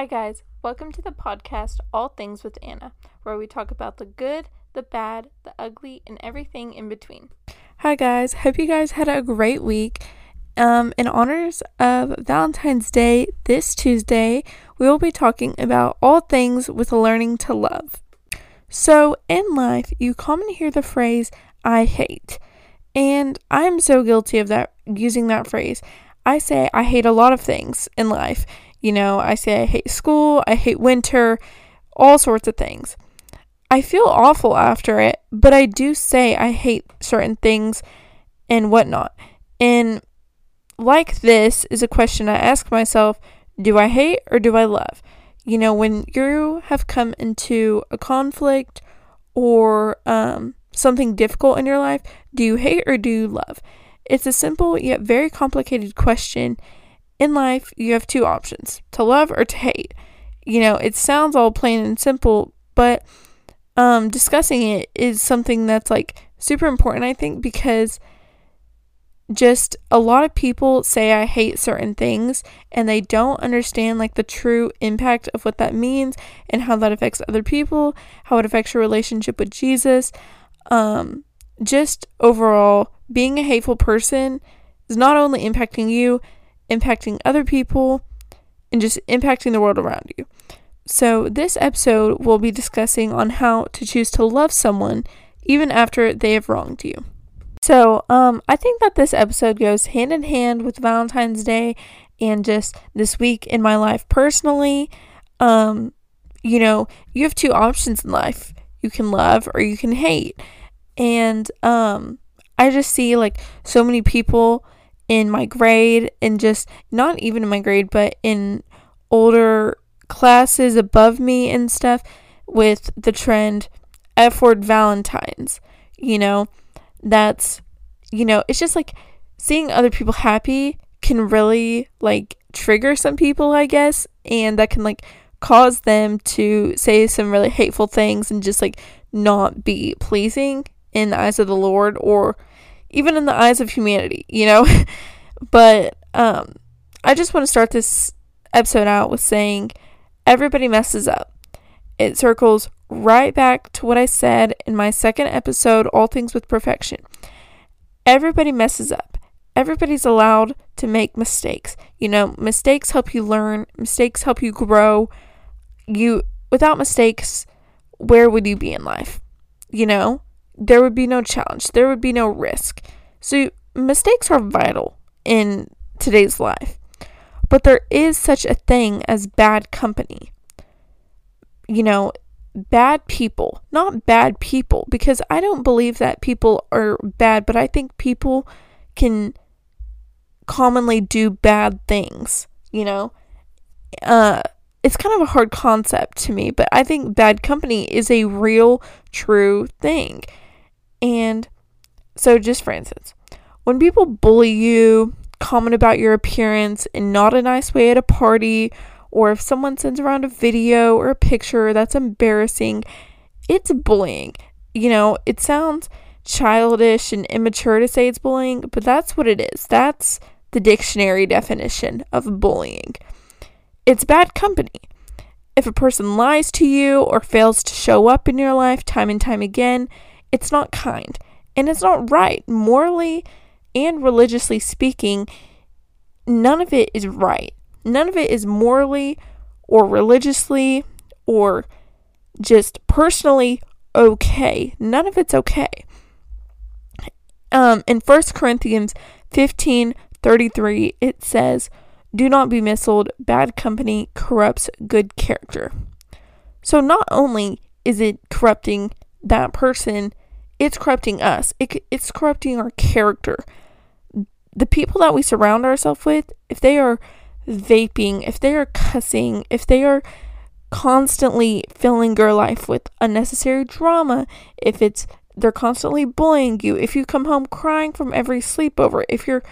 Hi, guys. Welcome to the podcast All Things with Anna, where we talk about the good, the bad, the ugly, and everything in between. Hi, guys. Hope you guys had a great week. Um, in honors of Valentine's Day this Tuesday, we will be talking about all things with learning to love. So, in life, you commonly hear the phrase, I hate. And I'm so guilty of that, using that phrase. I say I hate a lot of things in life. You know, I say I hate school, I hate winter, all sorts of things. I feel awful after it, but I do say I hate certain things and whatnot. And like this is a question I ask myself do I hate or do I love? You know, when you have come into a conflict or um, something difficult in your life, do you hate or do you love? It's a simple yet very complicated question in life, you have two options to love or to hate. You know, it sounds all plain and simple, but um, discussing it is something that's like super important, I think, because just a lot of people say I hate certain things and they don't understand like the true impact of what that means and how that affects other people, how it affects your relationship with Jesus. Um, just overall, being a hateful person is not only impacting you, impacting other people, and just impacting the world around you. So, this episode will be discussing on how to choose to love someone even after they have wronged you. So, um, I think that this episode goes hand in hand with Valentine's Day and just this week in my life personally. Um, you know, you have two options in life you can love or you can hate. And um, I just see like so many people in my grade and just not even in my grade, but in older classes above me and stuff with the trend F word Valentine's. You know, that's, you know, it's just like seeing other people happy can really like trigger some people, I guess, and that can like cause them to say some really hateful things and just like not be pleasing in the eyes of the Lord or even in the eyes of humanity, you know? but um, I just want to start this episode out with saying everybody messes up. It circles right back to what I said in my second episode, All Things with Perfection. Everybody messes up. Everybody's allowed to make mistakes. You know, mistakes help you learn, mistakes help you grow. You without mistakes, where would you be in life? You know? There would be no challenge, there would be no risk. So, mistakes are vital in today's life. But there is such a thing as bad company. You know, bad people, not bad people, because I don't believe that people are bad, but I think people can commonly do bad things, you know? Uh, it's kind of a hard concept to me, but I think bad company is a real, true thing. And so, just for instance, when people bully you, comment about your appearance in not a nice way at a party, or if someone sends around a video or a picture that's embarrassing, it's bullying. You know, it sounds childish and immature to say it's bullying, but that's what it is. That's the dictionary definition of bullying. It's bad company. If a person lies to you or fails to show up in your life time and time again, it's not kind and it's not right. Morally and religiously speaking, none of it is right. None of it is morally or religiously or just personally okay. None of it's okay. Um, in 1 Corinthians 15 33, it says, Do not be misled, bad company corrupts good character. So, not only is it corrupting that person it's corrupting us. It, it's corrupting our character. The people that we surround ourselves with, if they are vaping, if they are cussing, if they are constantly filling your life with unnecessary drama, if it's they're constantly bullying you, if you come home crying from every sleepover, if you're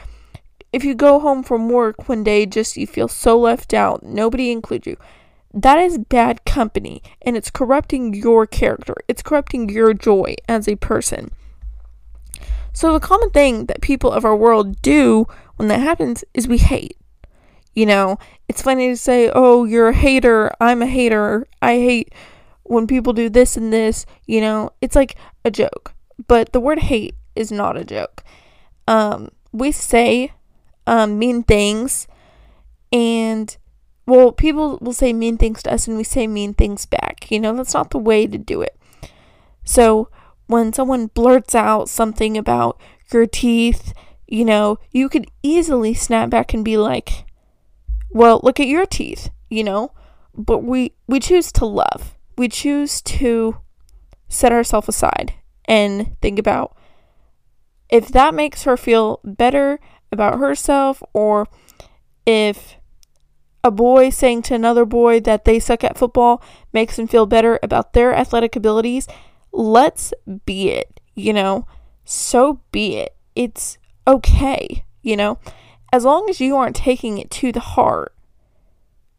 if you go home from work one day just you feel so left out, nobody includes you. That is bad company and it's corrupting your character. It's corrupting your joy as a person. So, the common thing that people of our world do when that happens is we hate. You know, it's funny to say, oh, you're a hater. I'm a hater. I hate when people do this and this. You know, it's like a joke. But the word hate is not a joke. Um, we say um, mean things, and well, people will say mean things to us, and we say mean things back. You know, that's not the way to do it. So when someone blurts out something about your teeth, you know, you could easily snap back and be like, well, look at your teeth, you know? But we we choose to love. We choose to set ourselves aside and think about if that makes her feel better about herself or if a boy saying to another boy that they suck at football makes them feel better about their athletic abilities, let's be it, you know? So be it. It's okay, you know? As long as you aren't taking it to the heart.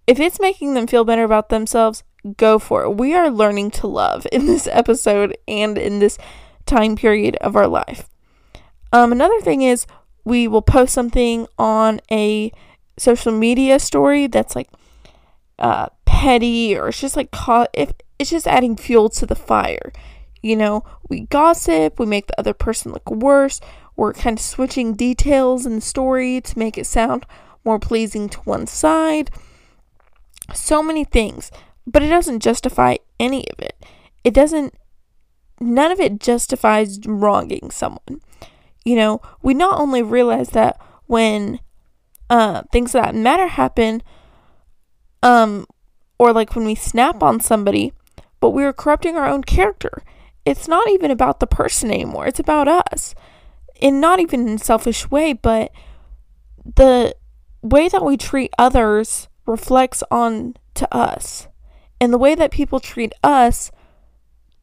If it's making them feel better about themselves, go for it. We are learning to love in this episode and in this time period of our life. Um, another thing is we will post something on a social media story that's like uh, petty or it's just like if it's just adding fuel to the fire. You know, we gossip, we make the other person look worse, we're kind of switching details in the story to make it sound more pleasing to one side. So many things, but it doesn't justify any of it. It doesn't, none of it justifies wronging someone. You know, we not only realize that when uh, things that matter happen, um, or like when we snap on somebody, but we are corrupting our own character. It's not even about the person anymore. It's about us. And not even in a selfish way, but the way that we treat others reflects on to us. And the way that people treat us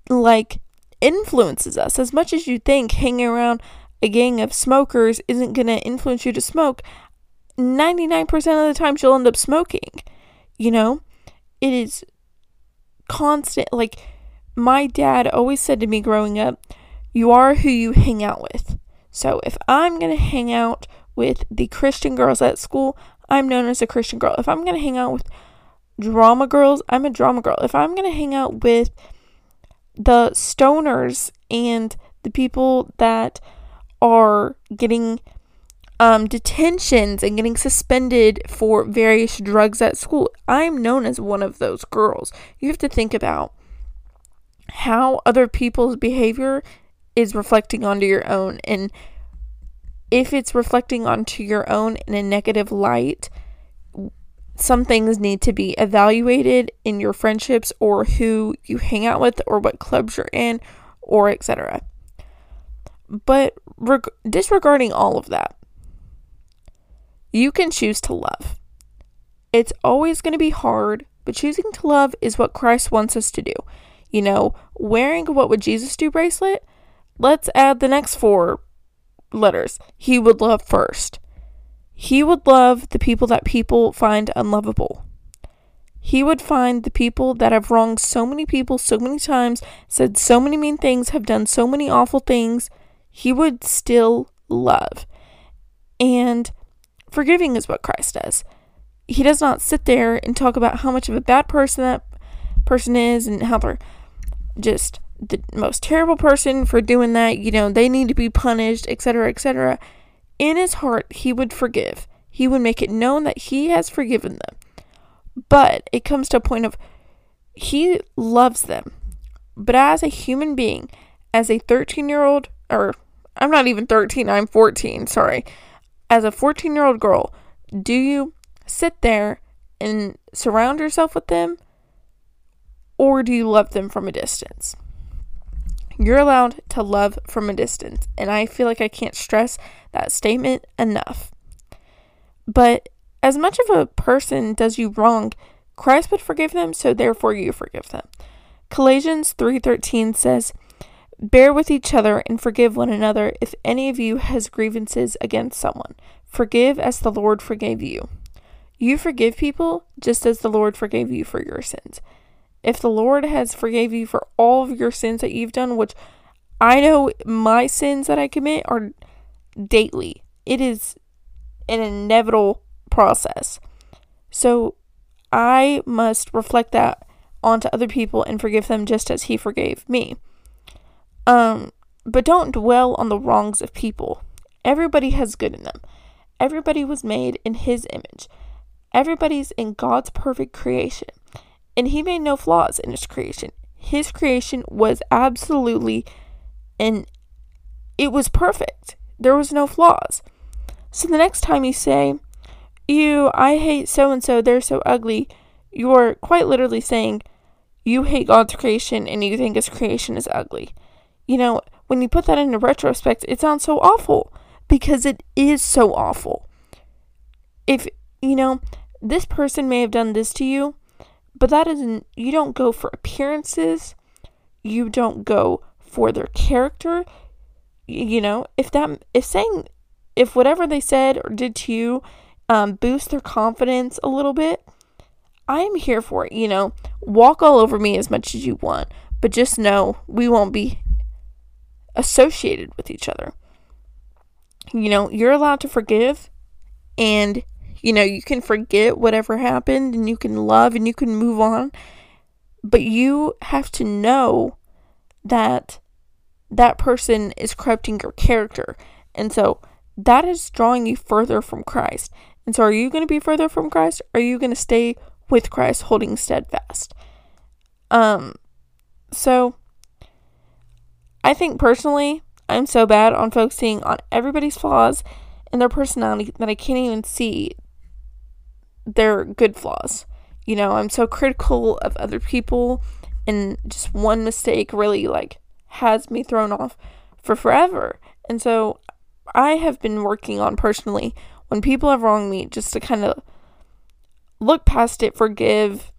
like influences us as much as you think hanging around a gang of smokers isn't going to influence you to smoke 99% of the time she'll end up smoking. You know, it is constant. Like, my dad always said to me growing up, you are who you hang out with. So, if I'm going to hang out with the Christian girls at school, I'm known as a Christian girl. If I'm going to hang out with drama girls, I'm a drama girl. If I'm going to hang out with the stoners and the people that are getting um, detentions and getting suspended for various drugs at school. I'm known as one of those girls. You have to think about how other people's behavior is reflecting onto your own. And if it's reflecting onto your own in a negative light, some things need to be evaluated in your friendships or who you hang out with or what clubs you're in or etc. But reg- disregarding all of that, you can choose to love. It's always going to be hard, but choosing to love is what Christ wants us to do. You know, wearing what would Jesus do bracelet, let's add the next four letters. He would love first. He would love the people that people find unlovable. He would find the people that have wronged so many people so many times, said so many mean things, have done so many awful things. He would still love. And Forgiving is what Christ does. He does not sit there and talk about how much of a bad person that person is and how they're just the most terrible person for doing that. You know, they need to be punished, etc., etc. In his heart, he would forgive. He would make it known that he has forgiven them. But it comes to a point of he loves them. But as a human being, as a 13 year old, or I'm not even 13, I'm 14, sorry as a 14 year old girl, do you sit there and surround yourself with them? Or do you love them from a distance? You're allowed to love from a distance. And I feel like I can't stress that statement enough. But as much of a person does you wrong, Christ would forgive them, so therefore you forgive them. Colossians 3:13 says, Bear with each other and forgive one another if any of you has grievances against someone. Forgive as the Lord forgave you. You forgive people just as the Lord forgave you for your sins. If the Lord has forgave you for all of your sins that you've done, which I know my sins that I commit are daily. It is an inevitable process. So I must reflect that onto other people and forgive them just as he forgave me. Um, but don't dwell on the wrongs of people. Everybody has good in them. Everybody was made in his image. Everybody's in God's perfect creation. And he made no flaws in his creation. His creation was absolutely and it was perfect. There was no flaws. So the next time you say, "You, I hate so and so, they're so ugly," you're quite literally saying you hate God's creation and you think his creation is ugly. You know, when you put that into retrospect, it sounds so awful because it is so awful. If, you know, this person may have done this to you, but that isn't, you don't go for appearances, you don't go for their character. You know, if that, if saying, if whatever they said or did to you um, boost their confidence a little bit, I'm here for it, you know. Walk all over me as much as you want, but just know we won't be associated with each other. You know, you're allowed to forgive and you know, you can forget whatever happened and you can love and you can move on, but you have to know that that person is corrupting your character. And so that is drawing you further from Christ. And so are you going to be further from Christ? Are you going to stay with Christ holding steadfast. Um so I think personally I'm so bad on focusing on everybody's flaws and their personality that I can't even see their good flaws. You know, I'm so critical of other people and just one mistake really like has me thrown off for forever. And so I have been working on personally when people have wronged me just to kind of look past it, forgive,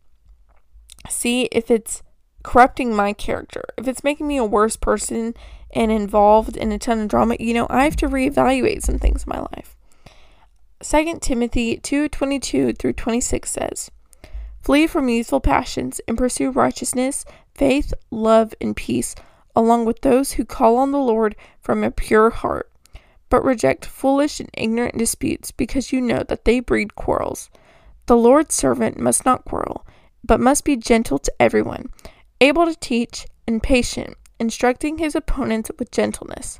see if it's corrupting my character, if it's making me a worse person and involved in a ton of drama, you know, I have to reevaluate some things in my life. 2 Timothy 2:22 through 26 says, "Flee from youthful passions and pursue righteousness, faith, love, and peace, along with those who call on the Lord from a pure heart. But reject foolish and ignorant disputes because you know that they breed quarrels." The Lord's servant must not quarrel, but must be gentle to everyone, able to teach, and patient, instructing his opponents with gentleness.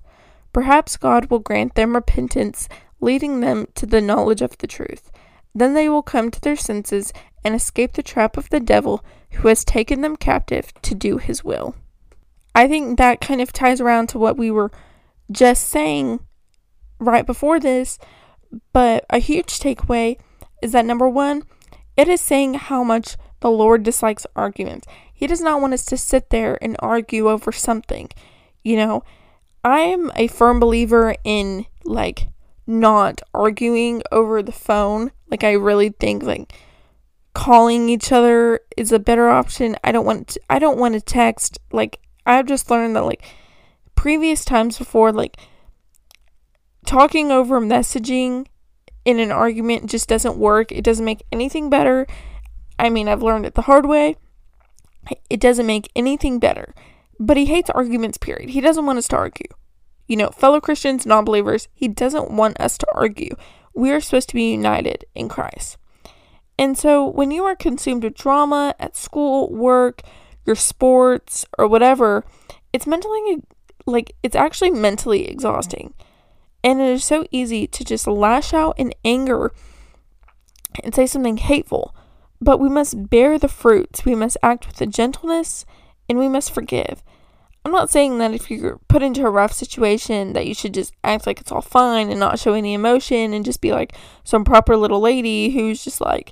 Perhaps God will grant them repentance, leading them to the knowledge of the truth. Then they will come to their senses and escape the trap of the devil who has taken them captive to do his will. I think that kind of ties around to what we were just saying right before this, but a huge takeaway is that number one, it is saying how much the Lord dislikes arguments. He does not want us to sit there and argue over something. You know, I am a firm believer in like not arguing over the phone. Like I really think like calling each other is a better option. I don't want to, I don't want to text like I've just learned that like previous times before like talking over messaging in an argument just doesn't work. It doesn't make anything better. I mean, I've learned it the hard way. It doesn't make anything better. But he hates arguments, period. He doesn't want us to argue. You know, fellow Christians, non believers, he doesn't want us to argue. We are supposed to be united in Christ. And so when you are consumed with drama at school, work, your sports, or whatever, it's mentally, like, it's actually mentally exhausting. And it is so easy to just lash out in anger and say something hateful. But we must bear the fruits. We must act with gentleness and we must forgive. I'm not saying that if you're put into a rough situation that you should just act like it's all fine and not show any emotion and just be like some proper little lady who's just like,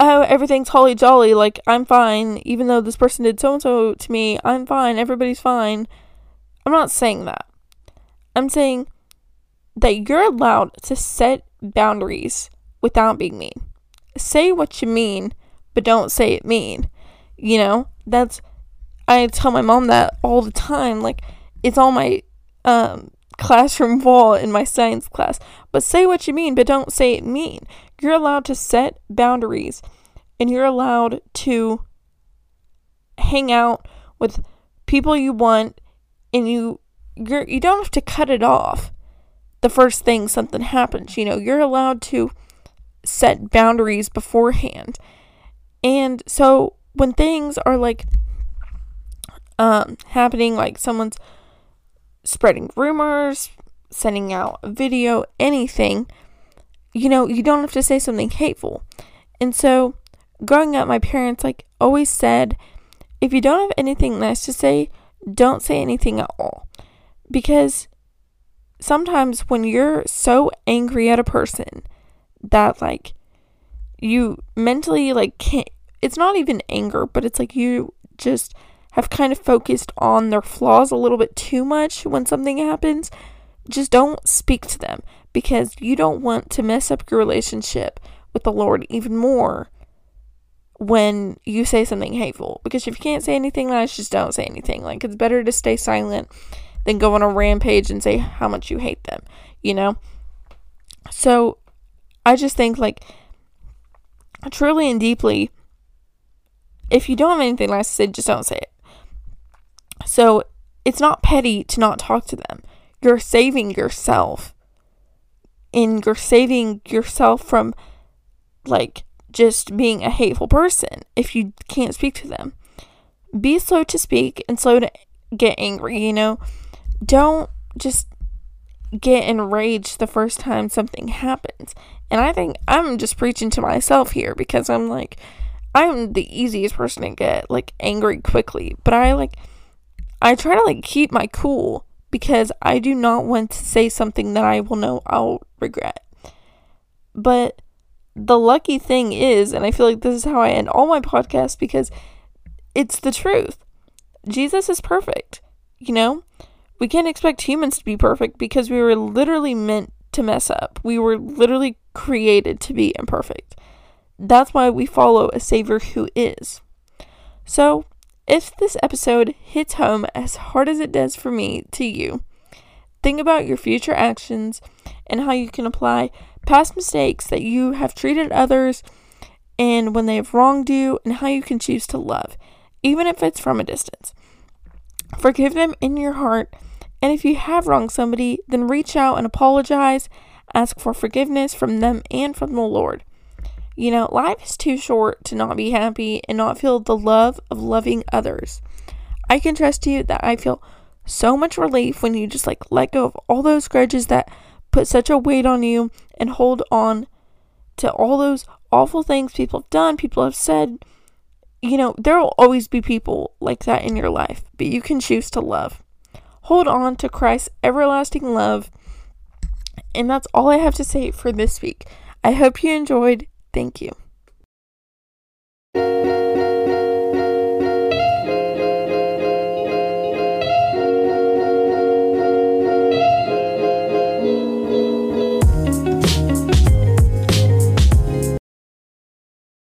oh, everything's holly jolly, like I'm fine, even though this person did so and so to me, I'm fine, everybody's fine. I'm not saying that. I'm saying that you're allowed to set boundaries without being mean. Say what you mean, but don't say it mean. You know, that's I tell my mom that all the time. Like it's on my um, classroom wall in my science class. But say what you mean, but don't say it mean. You're allowed to set boundaries and you're allowed to hang out with people you want and you you're you don't have to cut it off the first thing something happens. You know, you're allowed to set boundaries beforehand. And so when things are like um, happening, like someone's spreading rumors, sending out a video, anything, you know, you don't have to say something hateful. And so growing up, my parents like always said, if you don't have anything nice to say, don't say anything at all. Because sometimes when you're so angry at a person that like you mentally like can't it's not even anger, but it's like you just have kind of focused on their flaws a little bit too much when something happens, just don't speak to them because you don't want to mess up your relationship with the Lord even more when you say something hateful. Because if you can't say anything nice, just don't say anything. Like, it's better to stay silent than go on a rampage and say how much you hate them, you know? So, I just think, like, truly and deeply, if you don't have anything nice to say, just don't say it. So it's not petty to not talk to them. You're saving yourself. And you're saving yourself from like just being a hateful person if you can't speak to them. Be slow to speak and slow to get angry, you know? Don't just get enraged the first time something happens. And I think I'm just preaching to myself here because I'm like, I'm the easiest person to get like angry quickly, but I like I try to like keep my cool because I do not want to say something that I will know I'll regret. But the lucky thing is, and I feel like this is how I end all my podcasts because it's the truth. Jesus is perfect, you know? We can't expect humans to be perfect because we were literally meant to mess up. We were literally created to be imperfect. That's why we follow a Savior who is. So, if this episode hits home as hard as it does for me to you, think about your future actions and how you can apply past mistakes that you have treated others and when they have wronged you, and how you can choose to love, even if it's from a distance. Forgive them in your heart, and if you have wronged somebody, then reach out and apologize, ask for forgiveness from them and from the Lord. You know, life is too short to not be happy and not feel the love of loving others. I can trust you that I feel so much relief when you just like let go of all those grudges that put such a weight on you and hold on to all those awful things people have done, people have said. You know, there will always be people like that in your life, but you can choose to love. Hold on to Christ's everlasting love. And that's all I have to say for this week. I hope you enjoyed Thank you.